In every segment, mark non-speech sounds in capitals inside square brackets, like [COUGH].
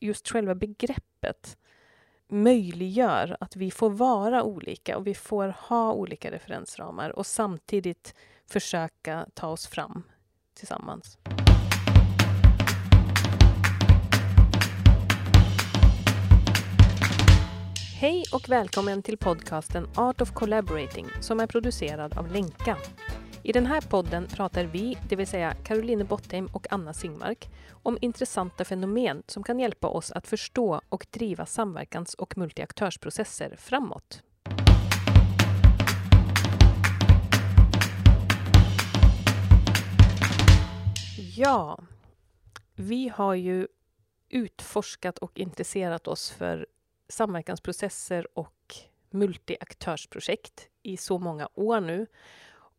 just själva begreppet möjliggör att vi får vara olika och vi får ha olika referensramar och samtidigt försöka ta oss fram tillsammans. Hej och välkommen till podcasten Art of Collaborating som är producerad av Lenka. I den här podden pratar vi, det vill säga Caroline Bottheim och Anna Singmark, om intressanta fenomen som kan hjälpa oss att förstå och driva samverkans och multiaktörsprocesser framåt. Ja, vi har ju utforskat och intresserat oss för samverkansprocesser och multiaktörsprojekt i så många år nu.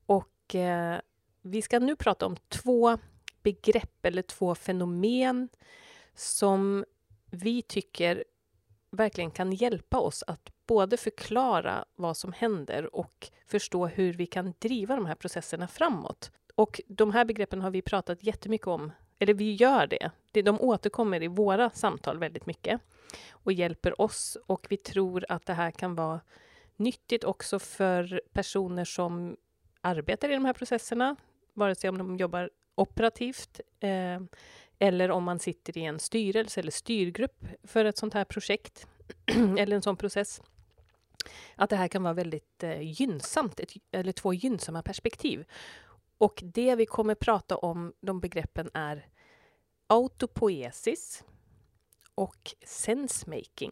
Och eh, vi ska nu prata om två begrepp eller två fenomen som vi tycker verkligen kan hjälpa oss att både förklara vad som händer och förstå hur vi kan driva de här processerna framåt. Och de här begreppen har vi pratat jättemycket om, eller vi gör det. De återkommer i våra samtal väldigt mycket och hjälper oss och vi tror att det här kan vara nyttigt också för personer som arbetar i de här processerna, vare sig om de jobbar operativt eh, eller om man sitter i en styrelse eller styrgrupp för ett sånt här projekt [CLEARS THROAT] eller en sån process. Att det här kan vara väldigt eh, gynnsamt, ett, eller två gynnsamma perspektiv. Och det vi kommer prata om, de begreppen är autopoesis och sensemaking.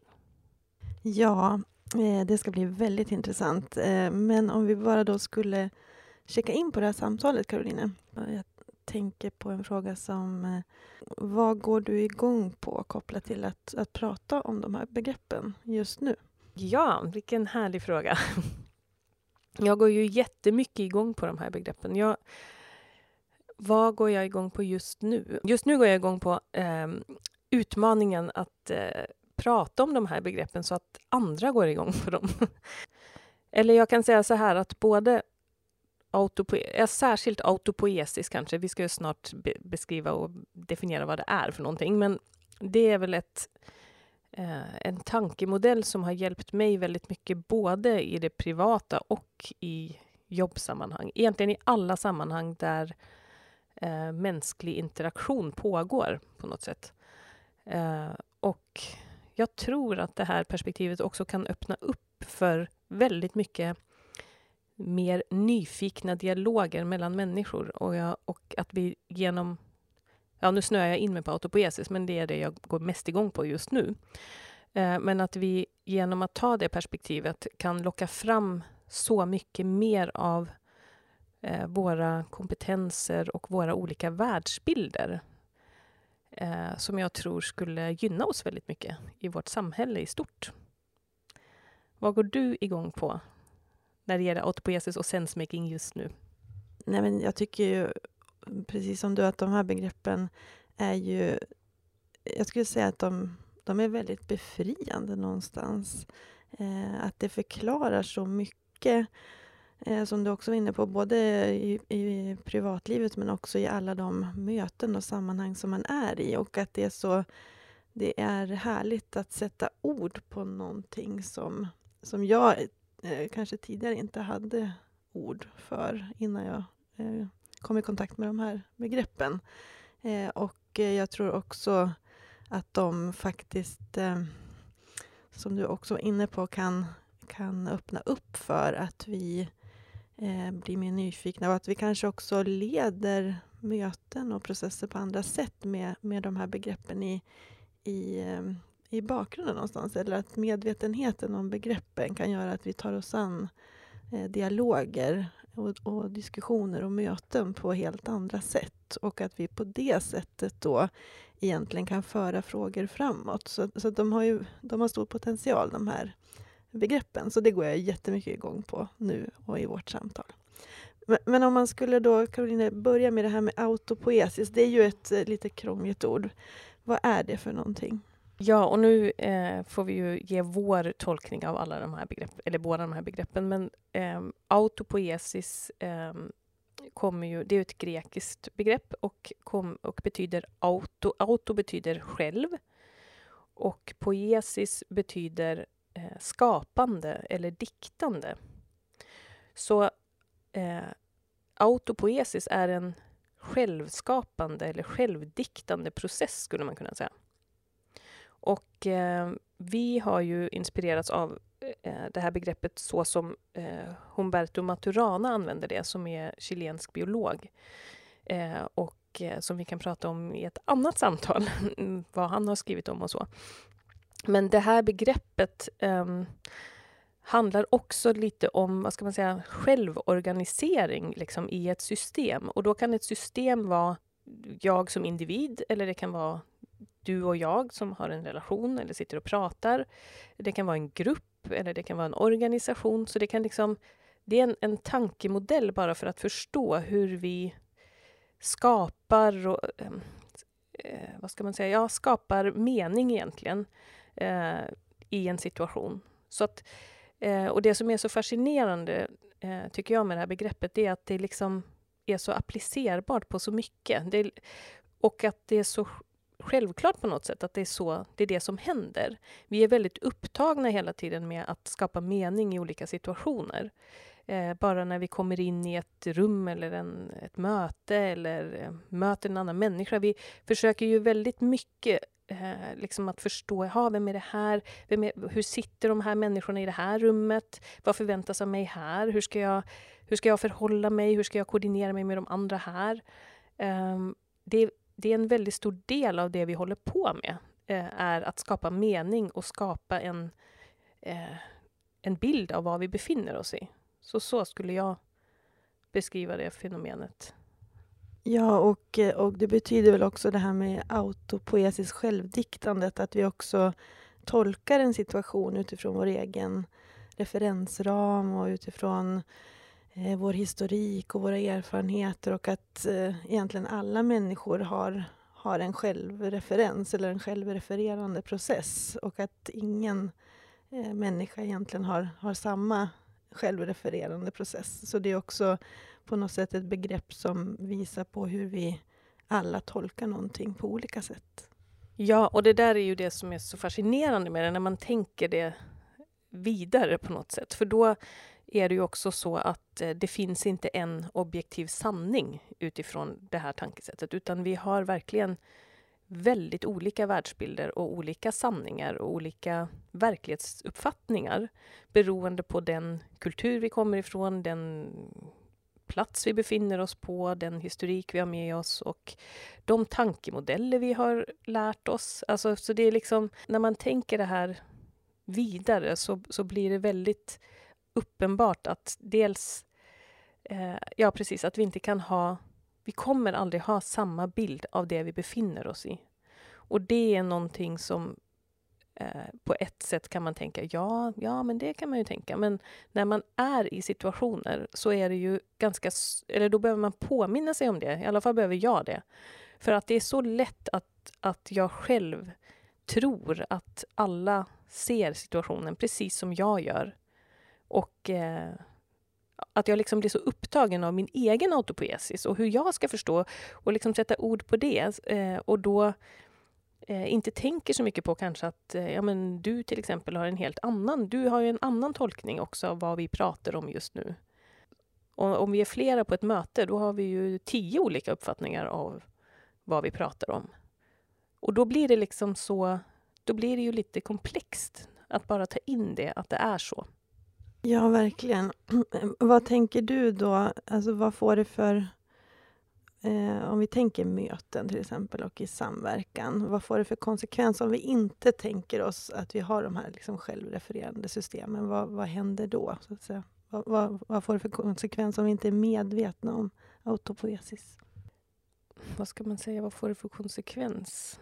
Ja, eh, det ska bli väldigt intressant. Eh, men om vi bara då skulle checka in på det här samtalet, Caroline. Jag tänker på en fråga som eh, vad går du igång på kopplat till att, att prata om de här begreppen just nu? Ja, vilken härlig fråga. [LAUGHS] Jag går ju jättemycket igång på de här begreppen. Jag, vad går jag igång på just nu? Just nu går jag igång på eh, utmaningen att eh, prata om de här begreppen så att andra går igång på dem. [LAUGHS] Eller jag kan säga så här att både autopoe eh, särskilt autopoesis kanske, vi ska ju snart be beskriva och definiera vad det är för någonting, men det är väl ett, eh, en tankemodell som har hjälpt mig väldigt mycket både i det privata och i jobbsammanhang. Egentligen i alla sammanhang där eh, mänsklig interaktion pågår på något sätt. Eh, och jag tror att det här perspektivet också kan öppna upp för väldigt mycket mer nyfikna dialoger mellan människor och, jag, och att vi genom Ja, nu snöar jag in mig på autopoesis, men det är det jag går mest igång på just nu. Eh, men att vi genom att ta det perspektivet kan locka fram så mycket mer av eh, våra kompetenser och våra olika världsbilder eh, som jag tror skulle gynna oss väldigt mycket i vårt samhälle i stort. Vad går du igång på när det gäller autopoiesis och sensemaking just nu? Nej, men jag tycker ju, precis som du, att de här begreppen är ju... Jag skulle säga att de, de är väldigt befriande någonstans. Eh, att det förklarar så mycket eh, som du också var inne på, både i, i, privatlivet men också i alla de möten och sammanhang som man är i. Och att det är så det är härligt att sätta ord på någonting som, som jag eh, kanske tidigare inte hade ord för innan jag eh, kom i kontakt med de här begreppen. Eh, och eh, jag tror också att de faktiskt, eh, som du också var inne på, kan, kan öppna upp för att vi eh, blir mer nyfikna och att vi kanske också leder möten och processer på andra sätt med, med de här begreppen i, i, eh, i bakgrunden någonstans. Eller att medvetenheten om begreppen kan göra att vi tar oss an eh, dialoger och, och, diskussioner och möten på helt andra sätt. Och att vi på det sättet då egentligen kan föra frågor framåt. Så, så de, har ju, de har stor potential de här begreppen. Så det går jag jättemycket igång på nu och i vårt samtal. Men, men om man skulle då, Caroline, börja med det här med autopoesis. Det är ju ett eh, lite krångligt ord. Vad är det för någonting? Ja, och nu eh, får vi ju ge vår tolkning av alla de här begreppen, eller båda de här begreppen. Men eh, autopoesis eh, kommer ju, det är ett grekiskt begrepp och, kom, och betyder auto. Auto betyder själv. och poesis betyder eh, skapande eller diktande. Så eh, autopoesis är en självskapande eller självdiktande process skulle man kunna säga. Och eh, vi har ju inspirerats av eh, det här begreppet så som eh, Humberto Maturana använder det, som är chilensk biolog. Eh, och eh, som vi kan prata om i ett annat samtal, [LAUGHS] vad han har skrivit om och så. Men det här begreppet um, handlar också lite om vad ska man säga, självorganisering liksom, i ett system. Och då kan ett system vara jag som individ eller det kan vara du och jag som har en relation eller sitter och pratar. Det kan vara en grupp eller det kan vara en organisation. Så det kan liksom det är en, en tankemodell bara för att förstå hur vi skapar och, ehm, eh, vad ska man säga, ja, skapar mening egentligen eh, i en situation. Så att, eh, och det som är så fascinerande, eh, tycker jag, med det här begreppet, det är att det liksom är så applicerbart på så mycket. Det, och att det är så självklart på något sätt att det är så det är det som händer. Vi är väldigt upptagna hela tiden med att skapa mening i olika situationer. Eh, bara när vi kommer in i ett rum eller en, ett möte eller eh, möter en annan människa. Vi försöker ju väldigt mycket eh, liksom att förstå, aha, vem är det här? Vem är, hur sitter de här människorna i det här rummet? Vad förväntas av mig här? Hur ska jag, hur ska jag förhålla mig? Hur ska jag koordinera mig med de andra här? Ehm, det, det, är en väldigt stor del av det vi håller på med, eh, är att skapa mening och skapa en, eh, en bild av vad vi befinner oss i. Så så skulle jag beskriva det fenomenet. Ja, och, eh, och det betyder väl också det här med autopoetiskt självdiktandet, att vi också tolkar en situation utifrån vår egen referensram och utifrån eh, Eh, vår historik och våra erfarenheter och att eh, egentligen alla människor har, har en självreferens eller en självrefererande process och att ingen eh, människa egentligen har, har samma självrefererande process. Så det är också på något sätt ett begrepp som visar på hur vi alla tolkar någonting på olika sätt. Ja, och det där är ju det som är så fascinerande med det, när man tänker det vidare på något sätt. För då är det ju också så att eh, det finns inte en objektiv sanning utifrån det här tankesättet, utan vi har verkligen väldigt olika världsbilder och olika sanningar och olika verklighetsuppfattningar beroende på den kultur vi kommer ifrån, den plats vi befinner oss på, den historik vi har med oss och de tankemodeller vi har lärt oss. Alltså, så det är liksom, när man tänker det här vidare så, så blir det väldigt uppenbart att dels, eh, ja precis, att vi inte kan ha, vi kommer aldrig ha samma bild av det vi befinner oss i. Och det är någonting som Eh, på ett sätt kan man tänka, ja, ja, men det kan man ju tänka. Men när man är i situationer så är det ju ganska, eller då behöver man påminna sig om det. I alla fall behöver jag det. För att det är så lätt att, att jag själv tror att alla ser situationen precis som jag gör. Och eh, att jag liksom blir så upptagen av min egen autopoesis och hur jag ska förstå och liksom sätta ord på det. Eh, och då eh, inte tänker så mycket på kanske att eh, ja, men du till exempel har en helt annan, du har ju en annan tolkning också av vad vi pratar om just nu. Och om vi är flera på ett möte, då har vi ju tio olika uppfattningar av vad vi pratar om. Och då blir det liksom så, då blir det ju lite komplext att bara ta in det, att det är så. Ja, verkligen. [CLEARS THROAT] vad tänker du då? Alltså, vad får det för Eh, om vi tänker möten till exempel och i samverkan, vad får det för konsekvens om vi inte tänker oss att vi har de här liksom självrefererande systemen? Vad, vad händer då? Så att säga? Vad, vad, vad, får det för konsekvens om vi inte är medvetna om autopoesis? Vad ska man säga, vad får det för konsekvens?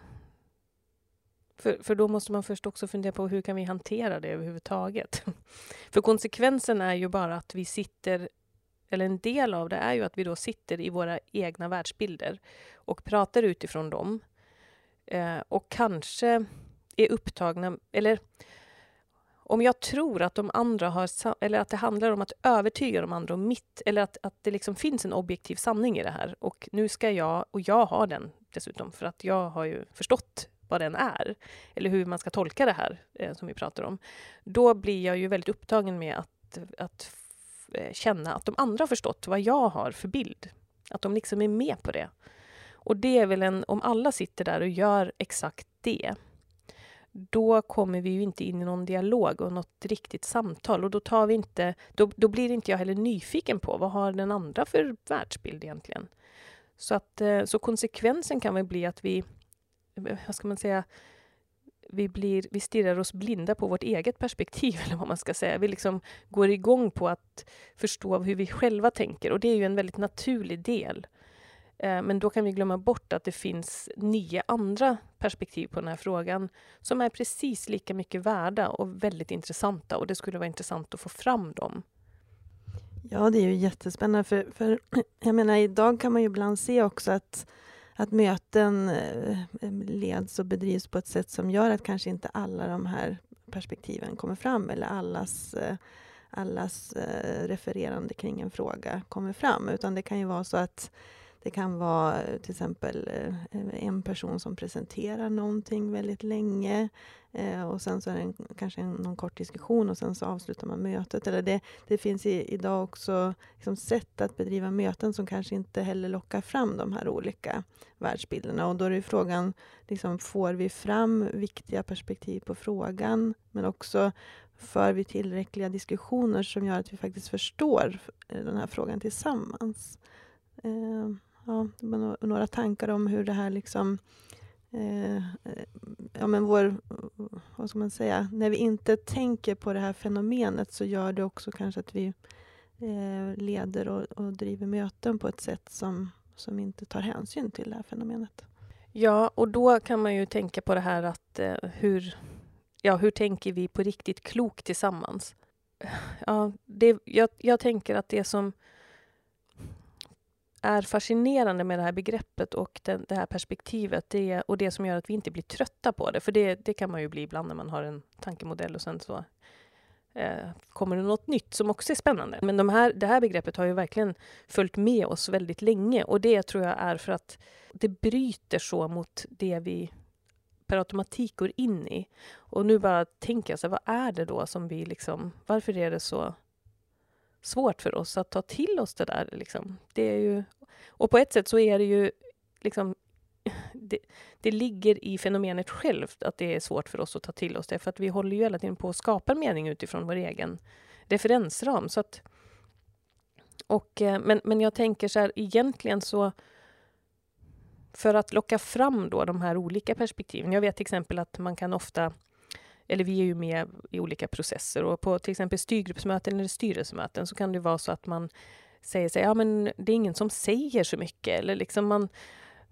För, för då måste man först också fundera på hur kan vi hantera det överhuvudtaget? [LAUGHS] För konsekvensen är ju bara att vi sitter eller en del av det är ju att vi då sitter i våra egna världsbilder och pratar utifrån dem. Eh, och kanske är upptagna, eller om jag tror att de andra har, eller att det handlar om att övertyga de andra om mitt, eller att, att det liksom finns en objektiv sanning i det här och nu ska jag, och jag har den dessutom för att jag har ju förstått vad den är, eller hur man ska tolka det här eh, som vi pratar om, då blir jag ju väldigt upptagen med att, att eh, känna att de andra har förstått vad jag har för bild. Att de liksom är med på det. Och det är väl en, om alla sitter där och gör exakt det, då kommer vi ju inte in i någon dialog och något riktigt samtal. Och då, tar vi inte, då, då blir inte jag heller nyfiken på vad har den andra för världsbild egentligen. Så, att, eh, så konsekvensen kan väl bli att vi, vad ska man säga, vi, blir, vi stirrar oss blinda på vårt eget perspektiv, [LAUGHS] eller vad man ska säga. Vi liksom går igång på att förstå hur vi själva tänker och det är ju en väldigt naturlig del eh, men då kan vi glömma bort att det finns nio andra perspektiv på den här frågan som är precis lika mycket värda och väldigt intressanta och det skulle vara intressant att få fram dem. Ja, det är ju jättespännande för, för [CLEARS THROAT] jag menar idag kan man ju ibland se också att, att möten eh, eh, leds och bedrivs på ett sätt som gör att kanske inte alla de här perspektiven kommer fram eller allas eh, allas refererande kring en fråga kommer fram, utan det kan ju vara så att det kan vara eh, till exempel eh, eh, en person som presenterar någonting väldigt länge och sen så är det en, kanske en, någon kort diskussion och sen så avslutar man mötet. Eller det, det finns i, idag också liksom sätt att bedriva möten som kanske inte heller lockar fram de här olika världsbilderna. Och då är det frågan, liksom, får vi fram viktiga perspektiv på frågan men också för vi tillräckliga diskussioner som gör att vi faktiskt förstår den här frågan tillsammans ja, några tankar om hur det här liksom eh, eh, ja, men vår, vad ska man säga, när vi inte tänker på det här fenomenet så gör det också kanske att vi eh, leder och, och, driver möten på ett sätt som, som inte tar hänsyn till det här fenomenet. Ja, och då kan man ju tänka på det här att eh, hur, ja, hur tänker vi på riktigt klokt tillsammans? Ja, det, jag, jag tänker att det som är fascinerande med det här begreppet och den, det här perspektivet det, och det som gör att vi inte blir trötta på det, för det, det kan man ju bli ibland när man har en tankemodell och sen så eh, kommer det något nytt som också är spännande. Men de här, det här begreppet har ju verkligen följt med oss väldigt länge och det tror jag är för att det bryter så mot det vi per automatik går in i. Och nu bara tänker jag så här, vad är det då som vi liksom, varför är det så svårt för oss att ta till oss det där. Liksom. Det är ju, och på ett sätt så är det ju liksom [LAUGHS] det, det, ligger i fenomenet självt att det är svårt för oss att ta till oss det, för att vi håller ju hela tiden på att skapa mening utifrån vår egen referensram. Så att, och, eh, men, men jag tänker så här, egentligen så för att locka fram då de här olika perspektiven. Jag vet till exempel att man kan ofta eller vi är ju med i olika processer och på till exempel styrgruppsmöten eller styrelsemöten så kan det vara så att man säger sig, ja men det är ingen som säger så mycket eller liksom man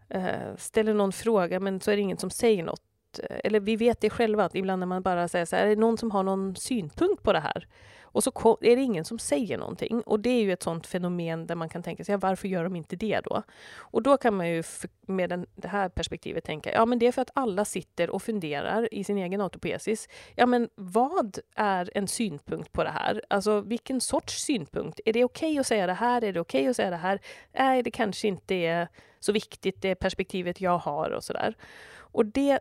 eh, ställer någon fråga men så är det ingen som säger något. Eller vi vet det själva att ibland när man bara säger så här, är det någon som har någon synpunkt på det här? Och så är det ingen som säger någonting. Och det är ju ett sånt fenomen där man kan tänka sig, ja, varför gör de inte det då? Och då kan man ju med den, det här perspektivet tänka, ja men det är för att alla sitter och funderar i sin egen autopoesis. Ja men vad är en synpunkt på det här? Alltså vilken sorts synpunkt? Är det okej okay att säga det här? Är det okej okay att säga det här? Nej, det kanske inte är så viktigt, det perspektivet jag har och sådär. Och det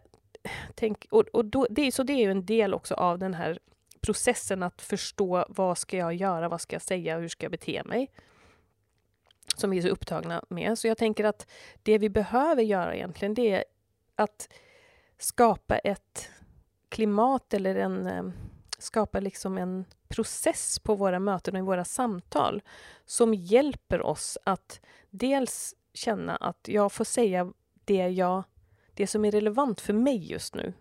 Tänk, och, och då, det, så det är ju en del också av den här processen att förstå vad ska jag göra, vad ska jag säga, hur ska jag bete mig? Som vi är så upptagna med. Så jag tänker att det vi behöver göra egentligen, det är att skapa ett klimat eller en eh, skapa liksom en process på våra möten och i våra samtal som hjälper oss att dels känna att jag får säga det, jag, det som är relevant för mig just nu.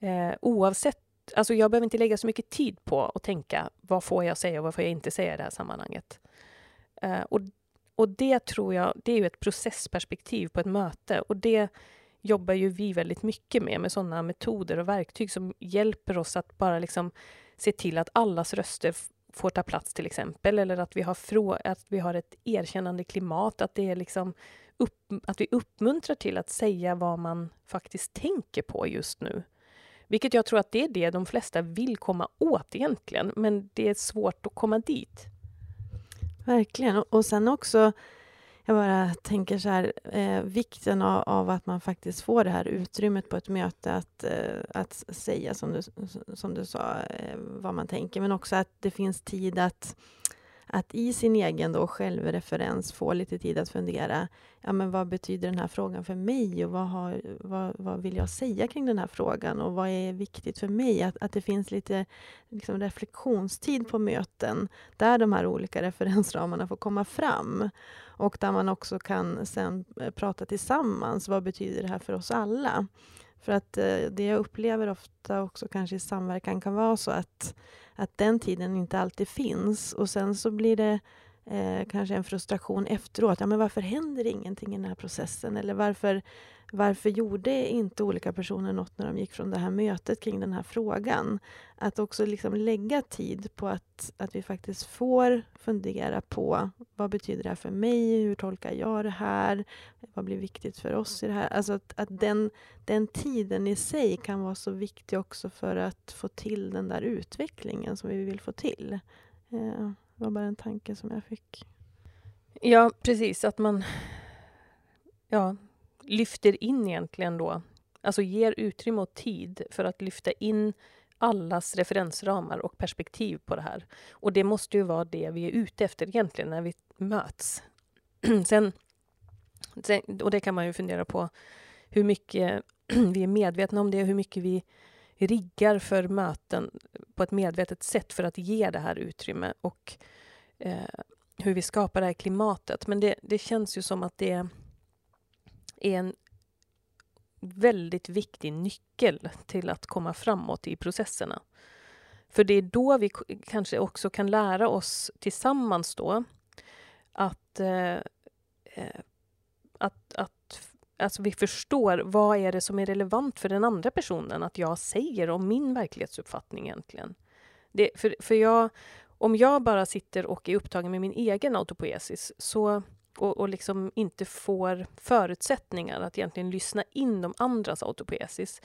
Eh, oavsett alltså jag behöver inte lägga så mycket tid på att tänka vad får jag säga och vad får jag inte säga i det här sammanhanget. Uh, och, och det tror jag, det är ju ett processperspektiv på ett möte och det jobbar ju vi väldigt mycket med, med sådana metoder och verktyg som hjälper oss att bara liksom se till att allas röster får ta plats till exempel, eller att vi har, frå att vi har ett erkännande klimat, att det är liksom upp, att vi uppmuntrar till att säga vad man faktiskt tänker på just nu. Vilket jag tror att det är det de flesta vill komma åt egentligen, men det är svårt att komma dit. Verkligen. Och sen också, jag bara tänker så här, eh, vikten av, av, att man faktiskt får det här utrymmet på ett möte att, eh, att säga, som du, som du sa, eh, vad man tänker, men också att det finns tid att att i sin egen då självreferens få lite tid att fundera. Ja, men vad betyder den här frågan för mig och vad, har, vad, vad vill jag säga kring den här frågan och vad är viktigt för mig? Att, att det finns lite liksom, reflektionstid på möten där de här olika referensramarna får komma fram och där man också kan sen eh, prata tillsammans. Vad betyder det här för oss alla? För att eh, det jag upplever ofta också kanske i samverkan kan vara så att att den tiden inte alltid finns. Och sen så blir det eh, kanske en frustration efteråt. Ja, men varför händer ingenting i den här processen? Eller varför, varför gjorde inte olika personer något när de gick från det här mötet kring den här frågan? Att också liksom lägga tid på att, att vi faktiskt får fundera på vad betyder det här för mig? Hur tolkar jag det här? Vad blir viktigt för oss i det här? Alltså att, att den, den tiden i sig kan vara så viktig också för att få till den där utvecklingen som vi vill få till. Eh, var bara en tanke som jag fick. Ja, precis. Att man ja, lyfter in egentligen då, alltså ger utrymme och tid för att lyfta in allas referensramar och perspektiv på det här. Och det måste ju vara det vi är ute efter egentligen när vi möts. [CLEARS THROAT] sen, sen, och det kan man ju fundera på hur mycket [CLEARS THROAT] vi är medvetna om det, hur mycket vi riggar för möten på ett medvetet sätt för att ge det här utrymme och eh, hur vi skapar det här klimatet. Men det, det känns ju som att det är en väldigt viktig nyckel till att komma framåt i processerna. För det är då vi kanske också kan lära oss tillsammans då att, eh, eh att, att alltså vi förstår vad är det som är relevant för den andra personen att jag säger om min verklighetsuppfattning egentligen. Det, för, för jag, om jag bara sitter och är upptagen med min egen autopoesis så, och, och liksom inte får förutsättningar att egentligen lyssna in de andras autopoesis,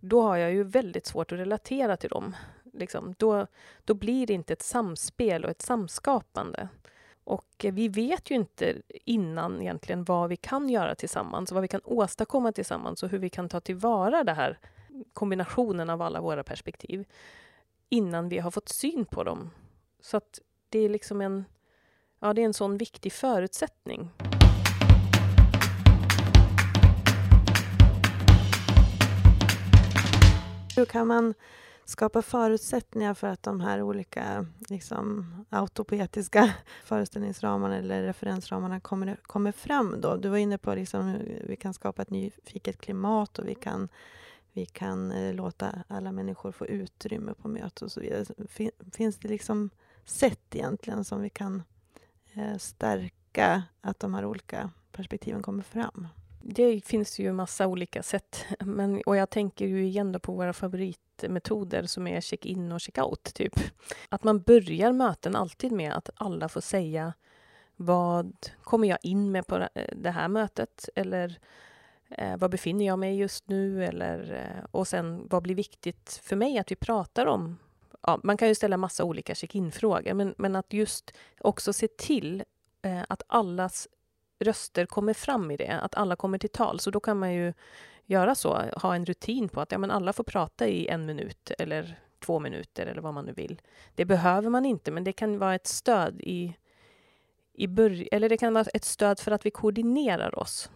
då har jag ju väldigt svårt att relatera till dem. Liksom, då, då blir det inte ett samspel och ett samskapande. Och vi vet ju inte innan egentligen vad vi kan göra tillsammans, vad vi kan åstadkomma tillsammans och hur vi kan ta tillvara den här kombinationen av alla våra perspektiv innan vi har fått syn på dem. Så att det är liksom en, ja, det är en sån viktig förutsättning. Hur kan man skapa förutsättningar för att de här olika liksom, autopoetiska [LAUGHS] föreställningsramarna eller referensramarna kommer, kommer fram. Då. Du var inne på liksom, vi kan skapa ett nyfiket klimat och vi kan, vi kan eh, låta alla människor få utrymme på möten och så vidare. Fin, finns det liksom sätt egentligen som vi kan eh, stärka att de här olika perspektiven kommer fram? Det finns ju massa olika sätt. Men, och jag tänker ju igen på våra favoritmetoder som är check-in och check-out. Typ. Att man börjar möten alltid med att alla får säga vad kommer jag in med på det eh, här mötet? Eller eh, vad befinner jag mig just nu? Eller, eh, och sen vad blir viktigt för mig att vi pratar om? Ja, man kan ju ställa massa olika check-in-frågor, men, men att just också se till eh, att allas röster kommer fram i det, att alla kommer till tal. Så då kan man ju göra så, ha en rutin på att ja, men alla får prata i en minut eller två minuter eller vad man nu vill. Det behöver man inte, men det kan vara ett stöd i, i början, eller det kan vara ett stöd för att vi koordinerar oss.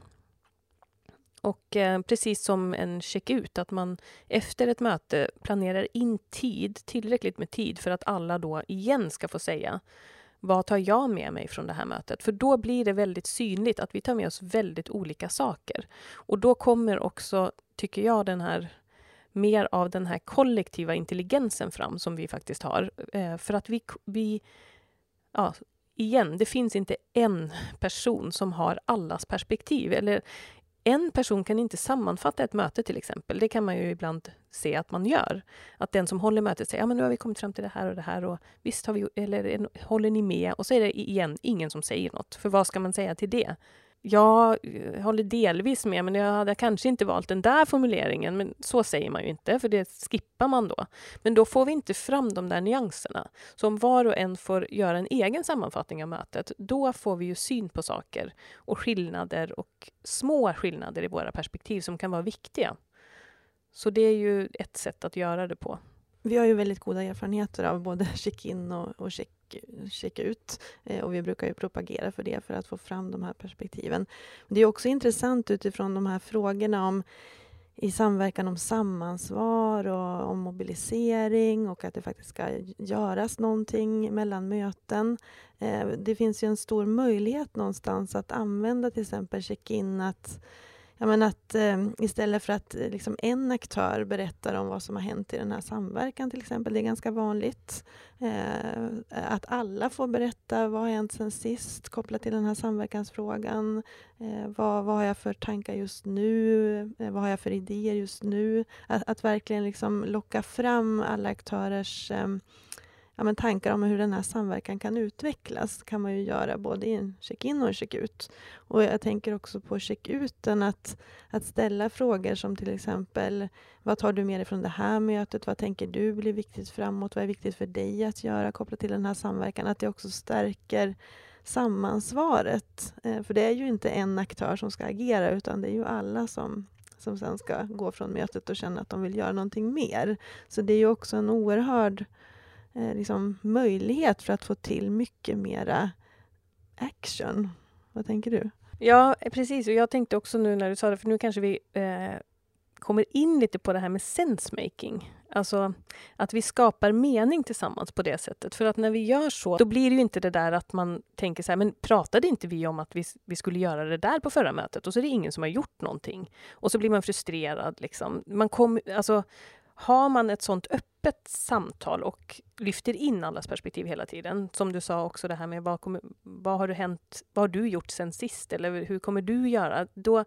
Och eh, precis som en check-ut, att man efter ett möte planerar in tid, tillräckligt med tid för att alla då igen ska få säga vad tar jag med mig från det här mötet? För då blir det väldigt synligt att vi tar med oss väldigt olika saker. Och då kommer också, tycker jag, den här mer av den här kollektiva intelligensen fram som vi faktiskt har. Eh, för att vi, vi ja, igen, det finns inte en person som har allas perspektiv. Eller en person kan inte sammanfatta ett möte till exempel. Det kan man ju ibland se att man gör. Att den som håller mötet säger, ja men nu har vi kommit fram till det här och det här och visst har vi, eller håller ni med? Och så är det igen ingen som säger något. För vad ska man säga till det? Jag eh, håller delvis med, men jag hade kanske inte valt den där formuleringen. Men så säger man ju inte, för det skippar man då. Men då får vi inte fram de där nyanserna. Så om var och en får göra en egen sammanfattning av mötet, då får vi ju syn på saker och skillnader och små skillnader i våra perspektiv som kan vara viktiga. Så det är ju ett sätt att göra det på. Vi har ju väldigt goda erfarenheter av både check-in och, och check, checka ut. Eh, och vi brukar ju propagera för det, för att få fram de här perspektiven. Det är också intressant utifrån de här frågorna om i samverkan om samansvar och om mobilisering och att det faktiskt ska göras någonting mellan möten. Eh, det finns ju en stor möjlighet någonstans att använda till exempel check-in att ja, men att eh, istället för att eh, liksom, en aktör berättar om vad som har hänt i den här samverkan till exempel, det är ganska vanligt, eh, att alla får berätta vad har hänt sen sist kopplat till den här samverkansfrågan. Eh, vad, vad har jag för tankar just nu? Eh, vad har jag för idéer just nu? Att, att verkligen liksom locka fram alla aktörers eh, ja, men tankar om hur den här samverkan kan utvecklas kan man ju göra både i en check-in och en check-ut. Och jag tänker också på check-uten, att, att ställa frågor som till exempel vad tar du med dig från det här mötet? Vad tänker du blir viktigt framåt? Vad är viktigt för dig att göra kopplat till den här samverkan? Att det också stärker samansvaret. Eh, för det är ju inte en aktör som ska agera utan det är ju alla som som sen ska gå från mötet och känna att de vill göra någonting mer. Så det är ju också en oerhörd eh, liksom möjlighet för att få till mycket mera action. Vad tänker du? Ja, eh, precis. Och jag tänkte också nu när du sa det, för nu kanske vi eh, kommer in lite på det här med sensemaking. Alltså att vi skapar mening tillsammans på det sättet. För att när vi gör så, då blir det ju inte det där att man tänker så här, men pratade inte vi om att vi, vi skulle göra det där på förra mötet? Och så är det ingen som har gjort någonting. Och så blir man frustrerad. Liksom. Man kom, alltså, har man ett sånt öppet samtal och lyfter in allas perspektiv hela tiden, som du sa också det här med vad, kommer, vad har du hänt, vad har du gjort sen sist eller hur kommer du göra? Då,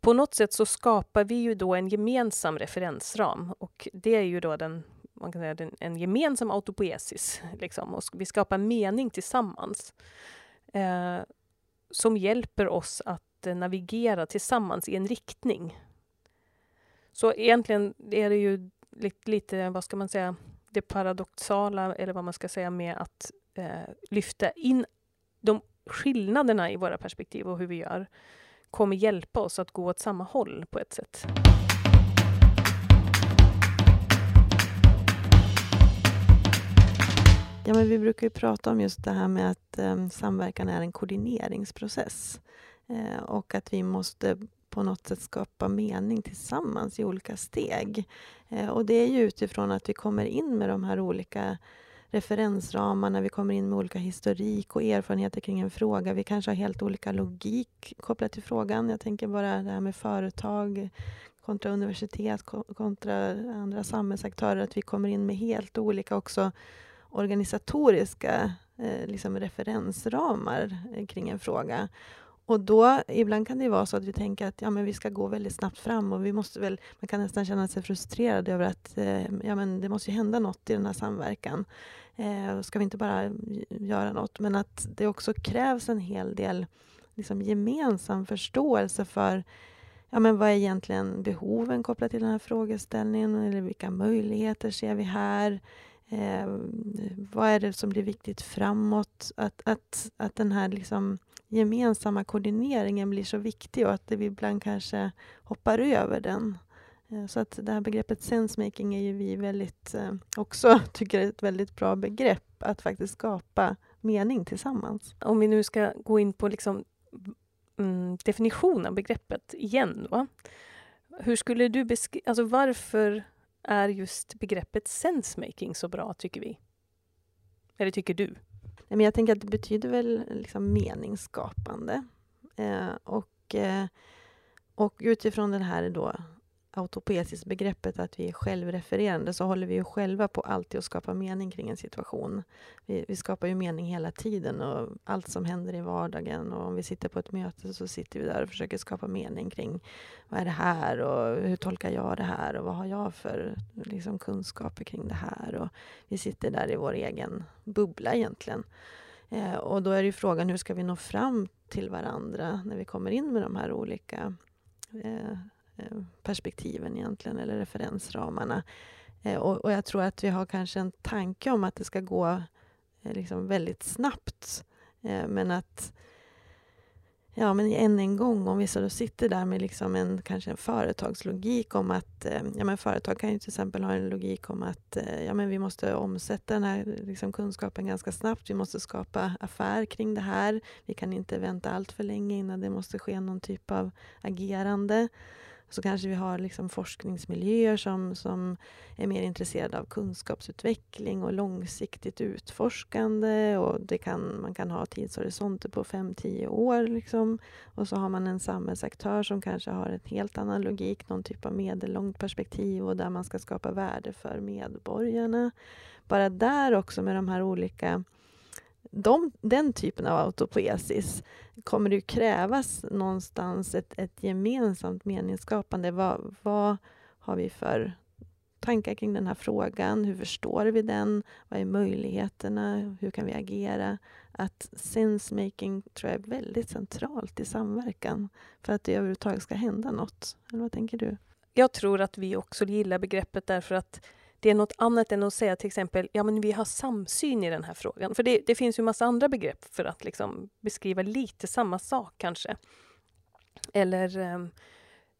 på något sätt så skapar vi ju då en gemensam referensram och det är ju då den, man kan säga den, en gemensam autopoesis. Liksom, och vi skapar mening tillsammans eh, som hjälper oss att eh, navigera tillsammans i en riktning så egentligen är det ju lite, lite, vad ska man säga, det paradoxala, eller vad man ska säga, med att eh, lyfta in de skillnaderna i våra perspektiv och hur vi gör, kommer hjälpa oss att gå åt samma håll på ett sätt. Ja, men vi brukar ju prata om just det här med att eh, samverkan är en koordineringsprocess eh, och att vi måste på något sätt skapa mening tillsammans i olika steg. Eh, och det är ju utifrån att vi kommer in med de här olika referensramarna, vi kommer in med olika historik och erfarenheter kring en fråga. Vi kanske har helt olika logik kopplat till frågan. Jag tänker bara det här med företag kontra universitet kontra andra samhällsaktörer, att vi kommer in med helt olika också organisatoriska eh, liksom referensramar eh, kring en fråga. Och då, ibland kan det vara så att vi tänker att ja, men vi ska gå väldigt snabbt fram och vi måste väl, man kan nästan känna sig frustrerad över att eh, ja, men det måste hända något i den här samverkan. Eh, ska vi inte bara göra något? Men att det också krävs en hel del liksom, gemensam förståelse för ja, men vad är egentligen behoven kopplat till den här frågeställningen? Eller vilka möjligheter ser vi här? Eh, vad är det som blir viktigt framåt? Att, att, att den här liksom gemensamma koordineringen blir så viktig och att vi ibland kanske hoppar över den. Eh, så att det här begreppet sensemaking är ju vi väldigt eh, också [LAUGHS] tycker är ett väldigt bra begrepp att faktiskt skapa mening tillsammans. Om vi nu ska gå in på liksom, mm, definition av begreppet igen. Va? Hur skulle du beskriva, alltså varför är just begreppet sensemaking så bra, tycker vi? Eller tycker du? men jag tänker att det betyder väl liksom meningsskapande. Eh, och, eh, och utifrån den här då autopoesis begreppet att vi är självrefererande så håller vi ju själva på alltid att skapa mening kring en situation. Vi, vi, skapar ju mening hela tiden och allt som händer i vardagen och om vi sitter på ett möte så sitter vi där och försöker skapa mening kring vad är det här och hur tolkar jag det här och vad har jag för liksom, kunskaper kring det här och vi sitter där i vår egen bubbla egentligen. Eh, och då är ju frågan hur ska vi nå fram till varandra när vi kommer in med de här olika eh, eh Eh, perspektiven egentligen, eller referensramarna. Eh, och, och, jag tror att vi har kanske en tanke om att det ska gå eh, liksom väldigt snabbt. Men att Ja, men än en gång, om vi så sitter där med liksom en, kanske en företagslogik om att ja, men företag kan ju till exempel ha en logik om att ja, men vi måste omsätta den här liksom, kunskapen ganska snabbt. Vi måste skapa affär kring det här. Vi kan inte vänta allt för länge innan det måste ske någon typ av agerande. Så kanske vi har liksom forskningsmiljöer som, som är mer intresserade av kunskapsutveckling och långsiktigt utforskande. Och det kan, man kan ha tidshorisonter på 5-10 år. Liksom. Och så har man en samhällsaktör som kanske har en helt annan logik, någon typ av medellångt perspektiv och där man ska skapa värde för medborgarna. Bara där också med de här olika de, den typen av autopoesis kommer det krävas någonstans ett, ett gemensamt meningsskapande. Vad, vad har vi för tankar kring den här frågan? Hur förstår vi den? Vad är möjligheterna? Hur kan vi agera? Att sensemaking tror jag är väldigt centralt i samverkan för att det överhuvudtaget ska hända något. Eller vad tänker du? Jag tror att vi också gillar begreppet därför att det är något annat än att säga till exempel ja men vi har samsyn i den här frågan. För det, det finns ju massa andra begrepp för att liksom beskriva lite samma sak kanske. Eller um,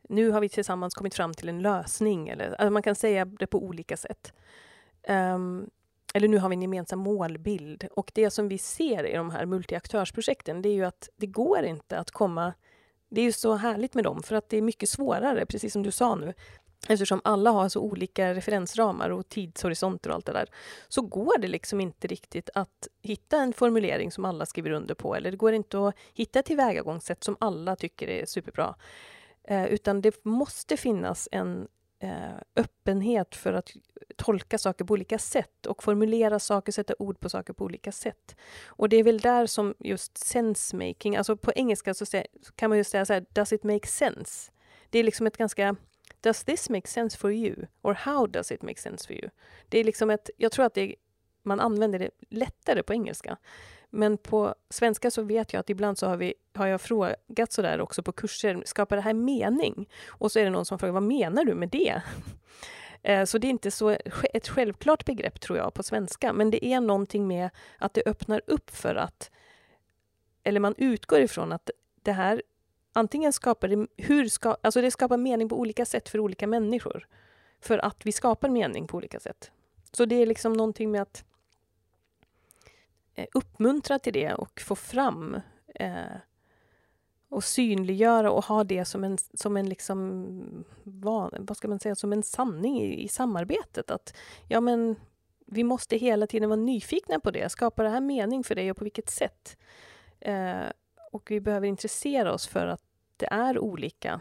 nu har vi tillsammans kommit fram till en lösning. Eller, alltså man kan säga det på olika sätt. Um, eller nu har vi en gemensam målbild. Och det som vi ser i de här multiaktörsprojekten, det är ju att det går inte att komma... Det är ju så härligt med dem, för att det är mycket svårare, precis som du sa nu, eftersom alla har så olika referensramar och tidshorisonter och allt det där, så går det liksom inte riktigt att hitta en formulering som alla skriver under på, eller det går inte att hitta ett tillvägagångssätt som alla tycker är superbra. Eh, utan det måste finnas en eh, öppenhet för att tolka saker på olika sätt och formulera saker, sätta ord på saker på olika sätt. Och det är väl där som just sense-making, alltså på engelska så kan man ju säga så här, does it make sense? Det är liksom ett ganska Does this make sense for you? Or how does it make sense for you? Det är liksom ett, jag tror att det, man använder det lättare på engelska. Men på svenska så vet jag att ibland så har, vi, har jag frågat sådär också på kurser, skapar det här mening? Och så är det någon som frågar, vad menar du med det? [LAUGHS] Eh, så det är inte så ett självklart begrepp tror jag på svenska, men det är någonting med att det öppnar upp för att, eller man utgår ifrån att det här antingen skapar det, hur ska, alltså det skapar mening på olika sätt för olika människor. För att vi skapar mening på olika sätt. Så det är liksom någonting med att eh, uppmuntra till det och få fram eh, och synliggöra och ha det som en, som en liksom, vad, vad ska man säga, som en sanning i, i samarbetet. Att ja, men vi måste hela tiden vara nyfikna på det. Skapar det här mening för dig och på vilket sätt? Eh, och vi behöver intressera oss för att det är olika.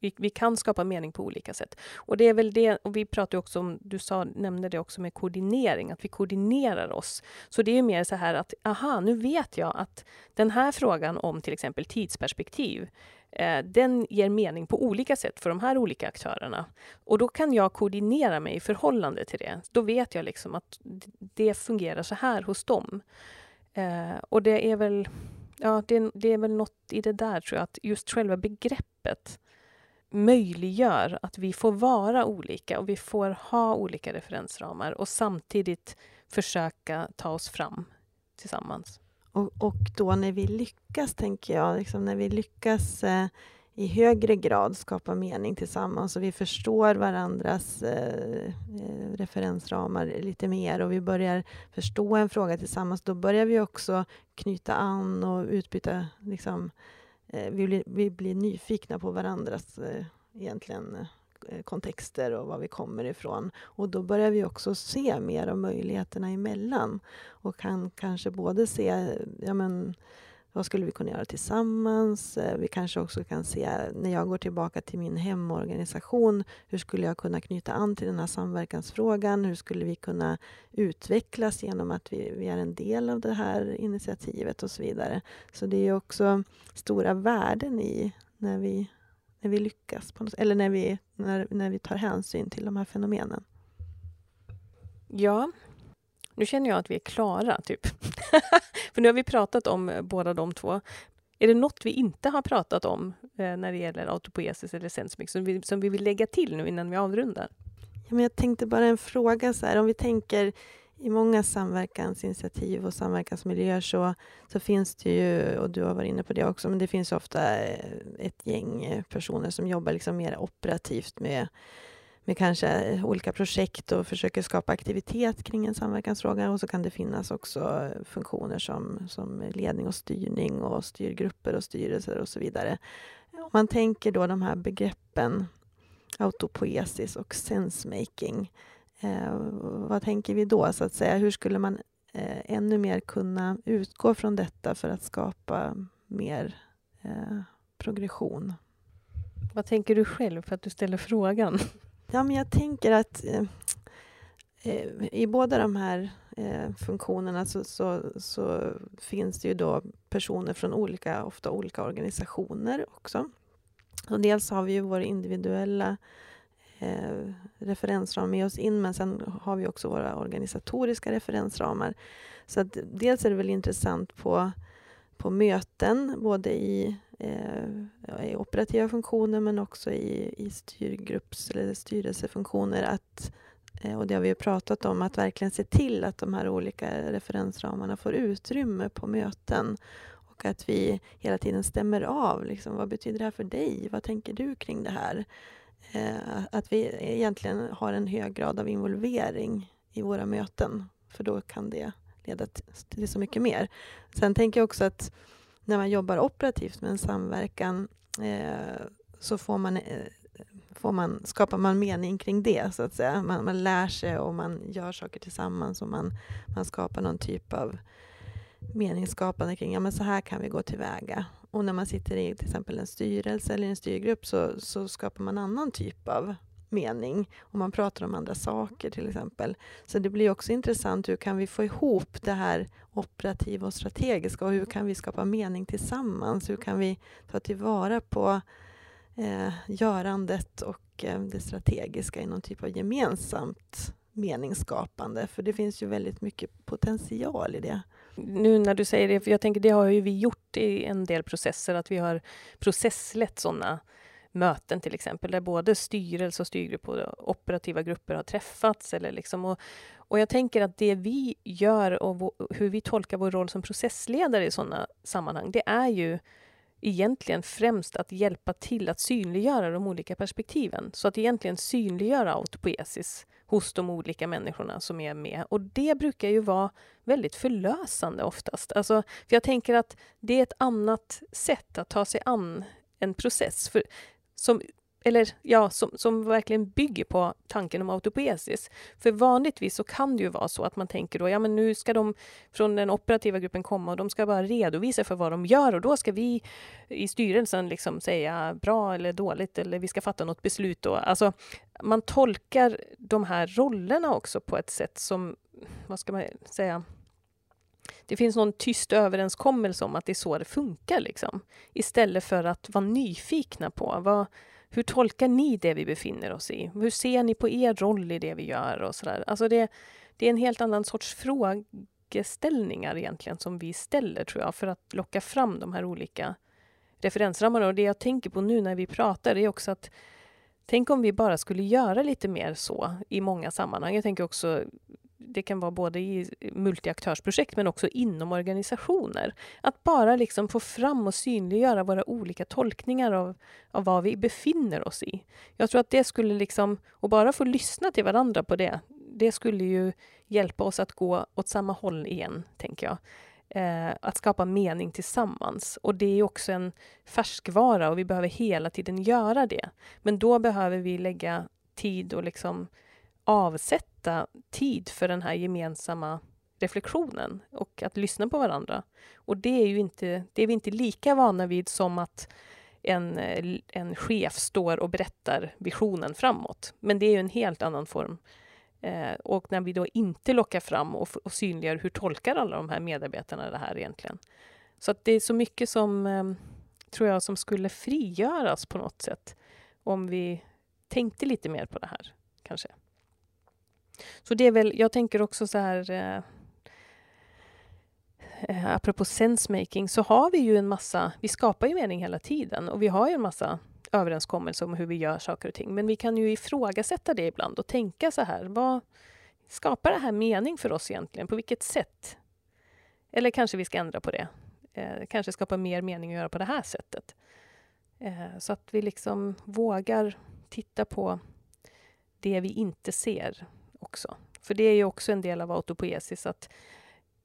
Vi, vi, kan skapa mening på olika sätt. Och det är väl det, och vi pratar också om, du sa, nämnde det också med koordinering, att vi koordinerar oss. Så det är mer så här att, aha, nu vet jag att den här frågan om till exempel tidsperspektiv, eh, den ger mening på olika sätt för de här olika aktörerna. Och då kan jag koordinera mig i förhållande till det. Då vet jag liksom att det fungerar så här hos dem. Eh, och det är väl ja, det, det är väl något i det där tror jag, att just själva begreppet möjliggör att vi får vara olika och vi får ha olika referensramar och samtidigt försöka ta oss fram tillsammans. Och, och då när vi lyckas, tänker jag, liksom när vi lyckas eh, i högre grad skapa mening tillsammans och vi förstår varandras eh, eh, referensramar lite mer och vi börjar förstå en fråga tillsammans, då börjar vi också knyta an och utbyta liksom, eh, vi, blir, vi blir nyfikna på varandras eh, egentligen eh, kontexter och var vi kommer ifrån. Och då börjar vi också se mer av möjligheterna emellan och kan kanske både se ja men, vad skulle vi kunna göra tillsammans? Eh, vi kanske också kan se, när jag går tillbaka till min hemorganisation, hur skulle jag kunna knyta an till den här samverkansfrågan? Hur skulle vi kunna utvecklas genom att vi, vi är en del av det här initiativet och så vidare. Så det är också stora värden i när vi, när vi lyckas, något, eller när vi, när, när vi tar hänsyn till de här fenomenen. Ja, nu känner jag att vi är klara, typ. [LAUGHS] För nu har vi pratat om eh, båda de två. Är det något vi inte har pratat om eh, när det gäller autopoesis eller sensmix som vi, som vi vill lägga till nu innan vi avrundar? Ja, men jag tänkte bara en fråga så här, om vi tänker i många samverkansinitiativ och samverkansmiljöer så, så finns det ju, och du har varit inne på det också, men det finns ofta eh, ett gäng personer som jobbar liksom mer operativt med med kanske olika projekt och försöker skapa aktivitet kring en samverkansfråga. Och så kan det finnas också funktioner som, som ledning och styrning och styrgrupper och styrelser och så vidare. Om man tänker då de här begreppen autopoesis och sensemaking. Eh, vad tänker vi då, så att säga? Hur skulle man eh, ännu mer kunna utgå från detta för att skapa mer eh, progression? Vad tänker du själv för att du ställer frågan? [LAUGHS] Ja, men jag tänker att eh, eh, i båda de här eh, funktionerna så, så, så, finns det ju då personer från olika, ofta olika organisationer också. Och dels har vi ju vår individuella eh, referensram med oss in, men sen har vi också våra organisatoriska referensramar. Så att dels är det väl intressant på, på möten, både i eh, i operativa funktioner men också i, i styrgrupps eller styrelsefunktioner. Att, eh, och det har vi ju pratat om, att verkligen se till att de här olika referensramarna får utrymme på möten och att vi hela tiden stämmer av. Liksom, vad betyder det här för dig? Vad tänker du kring det här? Eh, att vi egentligen har en hög grad av involvering i våra möten, för då kan det leda till så mycket mer. Sen tänker jag också att när man jobbar operativt med en samverkan eh, så får man, eh, får man, skapar man mening kring det, så att säga. Man, man lär sig och man gör saker tillsammans och man, man skapar någon typ av meningsskapande kring, ja men så här kan vi gå tillväga. Och när man sitter i till exempel en styrelse eller en styrgrupp så, så skapar man annan typ av mening. Och man pratar om andra saker till exempel. Så det blir också intressant, hur kan vi få ihop det här operativa och strategiska och hur kan vi skapa mening tillsammans? Hur kan vi ta tillvara på eh, görandet och eh, det strategiska i någon typ av gemensamt meningsskapande? För det finns ju väldigt mycket potential i det. Nu när du säger det, för jag tänker det har ju vi gjort i en del processer, att vi har processlett sådana möten till exempel, där både styrelse och styrgrupp och operativa grupper har träffats. Eller liksom, och, och jag tänker att det vi gör och hur vi tolkar vår roll som processledare i sådana sammanhang, det är ju egentligen främst att hjälpa till att synliggöra de olika perspektiven. Så att egentligen synliggöra autopoesis hos de olika människorna som är med. Och det brukar ju vara väldigt förlösande oftast. Alltså, för jag tänker att det är ett annat sätt att ta sig an en process. För som, eller ja, som, som verkligen bygger på tanken om autopoesis. För vanligtvis så kan det ju vara så att man tänker då, ja men nu ska de från den operativa gruppen komma och de ska bara redovisa för vad de gör och då ska vi i styrelsen liksom säga bra eller dåligt eller vi ska fatta något beslut. Då. Alltså, man tolkar de här rollerna också på ett sätt som, vad ska man säga, det finns någon tyst överenskommelse om att det är så det funkar. Liksom. Istället för att vara nyfikna på vad, hur tolkar ni det vi befinner oss i? Hur ser ni på er roll i det vi gör? och så där? Alltså det, det är en helt annan sorts frågeställningar egentligen som vi ställer, tror jag, för att locka fram de här olika referensramarna. Och det jag tänker på nu när vi pratar är också att Tänk om vi bara skulle göra lite mer så i många sammanhang. Jag tänker också det kan vara både i multiaktörsprojekt men också inom organisationer. Att bara liksom få fram och synliggöra våra olika tolkningar av, av vad vi befinner oss i. Jag tror att det skulle liksom, och bara få lyssna till varandra på det, det skulle ju hjälpa oss att gå åt samma håll igen, tänker jag. Eh, att skapa mening tillsammans. Och det är också en färskvara och vi behöver hela tiden göra det. Men då behöver vi lägga tid och liksom avsätta tid för den här gemensamma reflektionen och att lyssna på varandra. Och det är ju inte, det är vi inte lika vana vid som att en, en chef står och berättar visionen framåt. Men det är ju en helt annan form. Eh, och när vi då inte lockar fram och, och synliggör hur tolkar alla de här medarbetarna det här egentligen. Så att det är så mycket som, eh, tror jag, som skulle frigöras på något sätt om vi tänkte lite mer på det här, kanske. Så det är väl, jag tänker också så här, eh, eh, apropå sensemaking, så har vi ju en massa, vi skapar ju mening hela tiden och vi har ju en massa överenskommelser om hur vi gör saker och ting. Men vi kan ju ifrågasätta det ibland och tänka så här, vad skapar det här mening för oss egentligen? På vilket sätt? Eller kanske vi ska ändra på det. Eh, kanske skapa mer mening att göra på det här sättet. Eh, så att vi liksom vågar titta på det vi inte ser också. För det är ju också en del av autopoesis att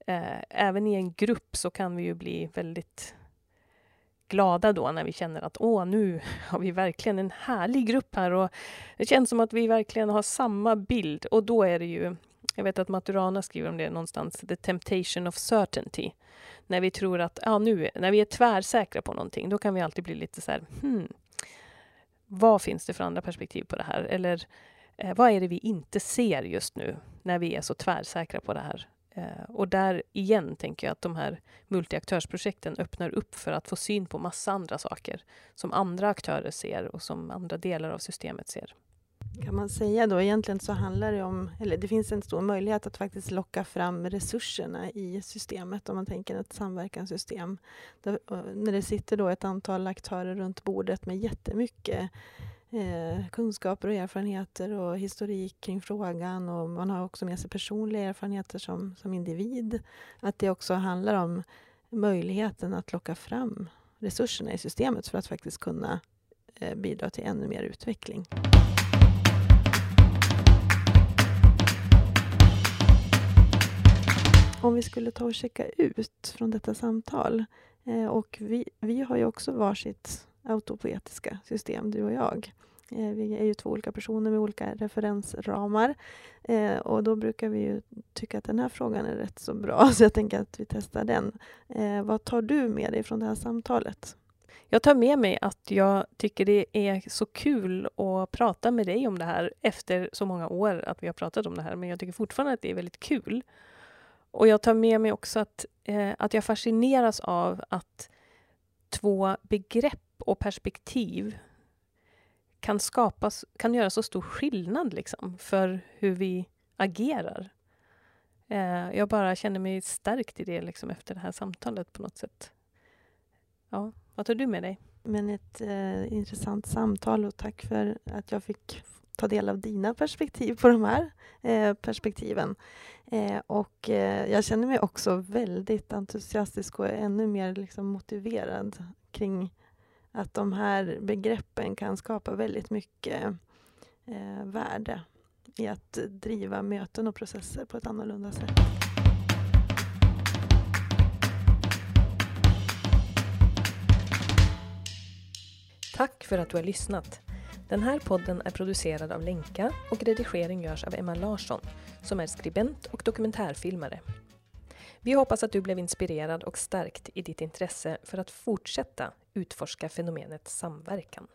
eh, även i en grupp så kan vi ju bli väldigt glada då när vi känner att åh, nu [LAUGHS] har vi verkligen en härlig grupp här och det känns som att vi verkligen har samma bild och då är det ju jag vet att Maturana skriver om det någonstans, the temptation of certainty. När vi tror att, ja nu, när vi är tvärsäkra på någonting, då kan vi alltid bli lite så här, hmm, vad finns det för andra perspektiv på det här? Eller eh, vad är det vi inte ser just nu när vi är så tvärsäkra på det här? Eh, och där igen tänker jag att de här multiaktörsprojekten öppnar upp för att få syn på massa andra saker som andra aktörer ser och som andra delar av systemet ser. Kan man säga då, egentligen så handlar det om, eller det finns en stor möjlighet att faktiskt locka fram resurserna i systemet om man tänker ett samverkanssystem. Där, eh, när det sitter då ett antal aktörer runt bordet med jättemycket eh, kunskaper och erfarenheter och historik kring frågan och man har också med sig personliga erfarenheter som, som individ. Att det också handlar om möjligheten att locka fram resurserna i systemet för att faktiskt kunna eh, bidra till ännu mer utveckling. Om vi skulle ta och checka ut från detta samtal eh, och vi, vi har ju också varsitt autopoetiska system, du och jag. Eh, vi är ju två olika personer med olika referensramar. Eh, och då brukar vi ju tycka att den här frågan är rätt så bra, [LAUGHS] så jag tänker att vi testar den. Eh, vad tar du med dig från det här samtalet? Jag tar med mig att jag tycker det är så kul att prata med dig om det här efter så många år att vi har pratat om det här, men jag tycker fortfarande att det är väldigt kul. Och jag tar med mig också att, eh, att jag fascineras av att två begrepp och perspektiv kan skapas, kan göra så stor skillnad liksom för hur vi agerar. Eh, jag bara känner mig stärkt i det liksom efter det här samtalet på något sätt. Ja, vad tar du med dig? Men ett eh, intressant samtal och tack för att jag fick ta del av dina perspektiv på de här eh, perspektiven. Eh, och eh, jag känner mig också väldigt entusiastisk och ännu mer liksom, motiverad kring att de här begreppen kan skapa väldigt mycket eh, värde i att driva möten och processer på ett annorlunda sätt. Tack för att du har lyssnat. Den här podden är producerad av Lenka och redigering görs av Emma Larsson som är skribent och dokumentärfilmare. Vi hoppas att du blev inspirerad och stärkt i ditt intresse för att fortsätta utforska fenomenet samverkan.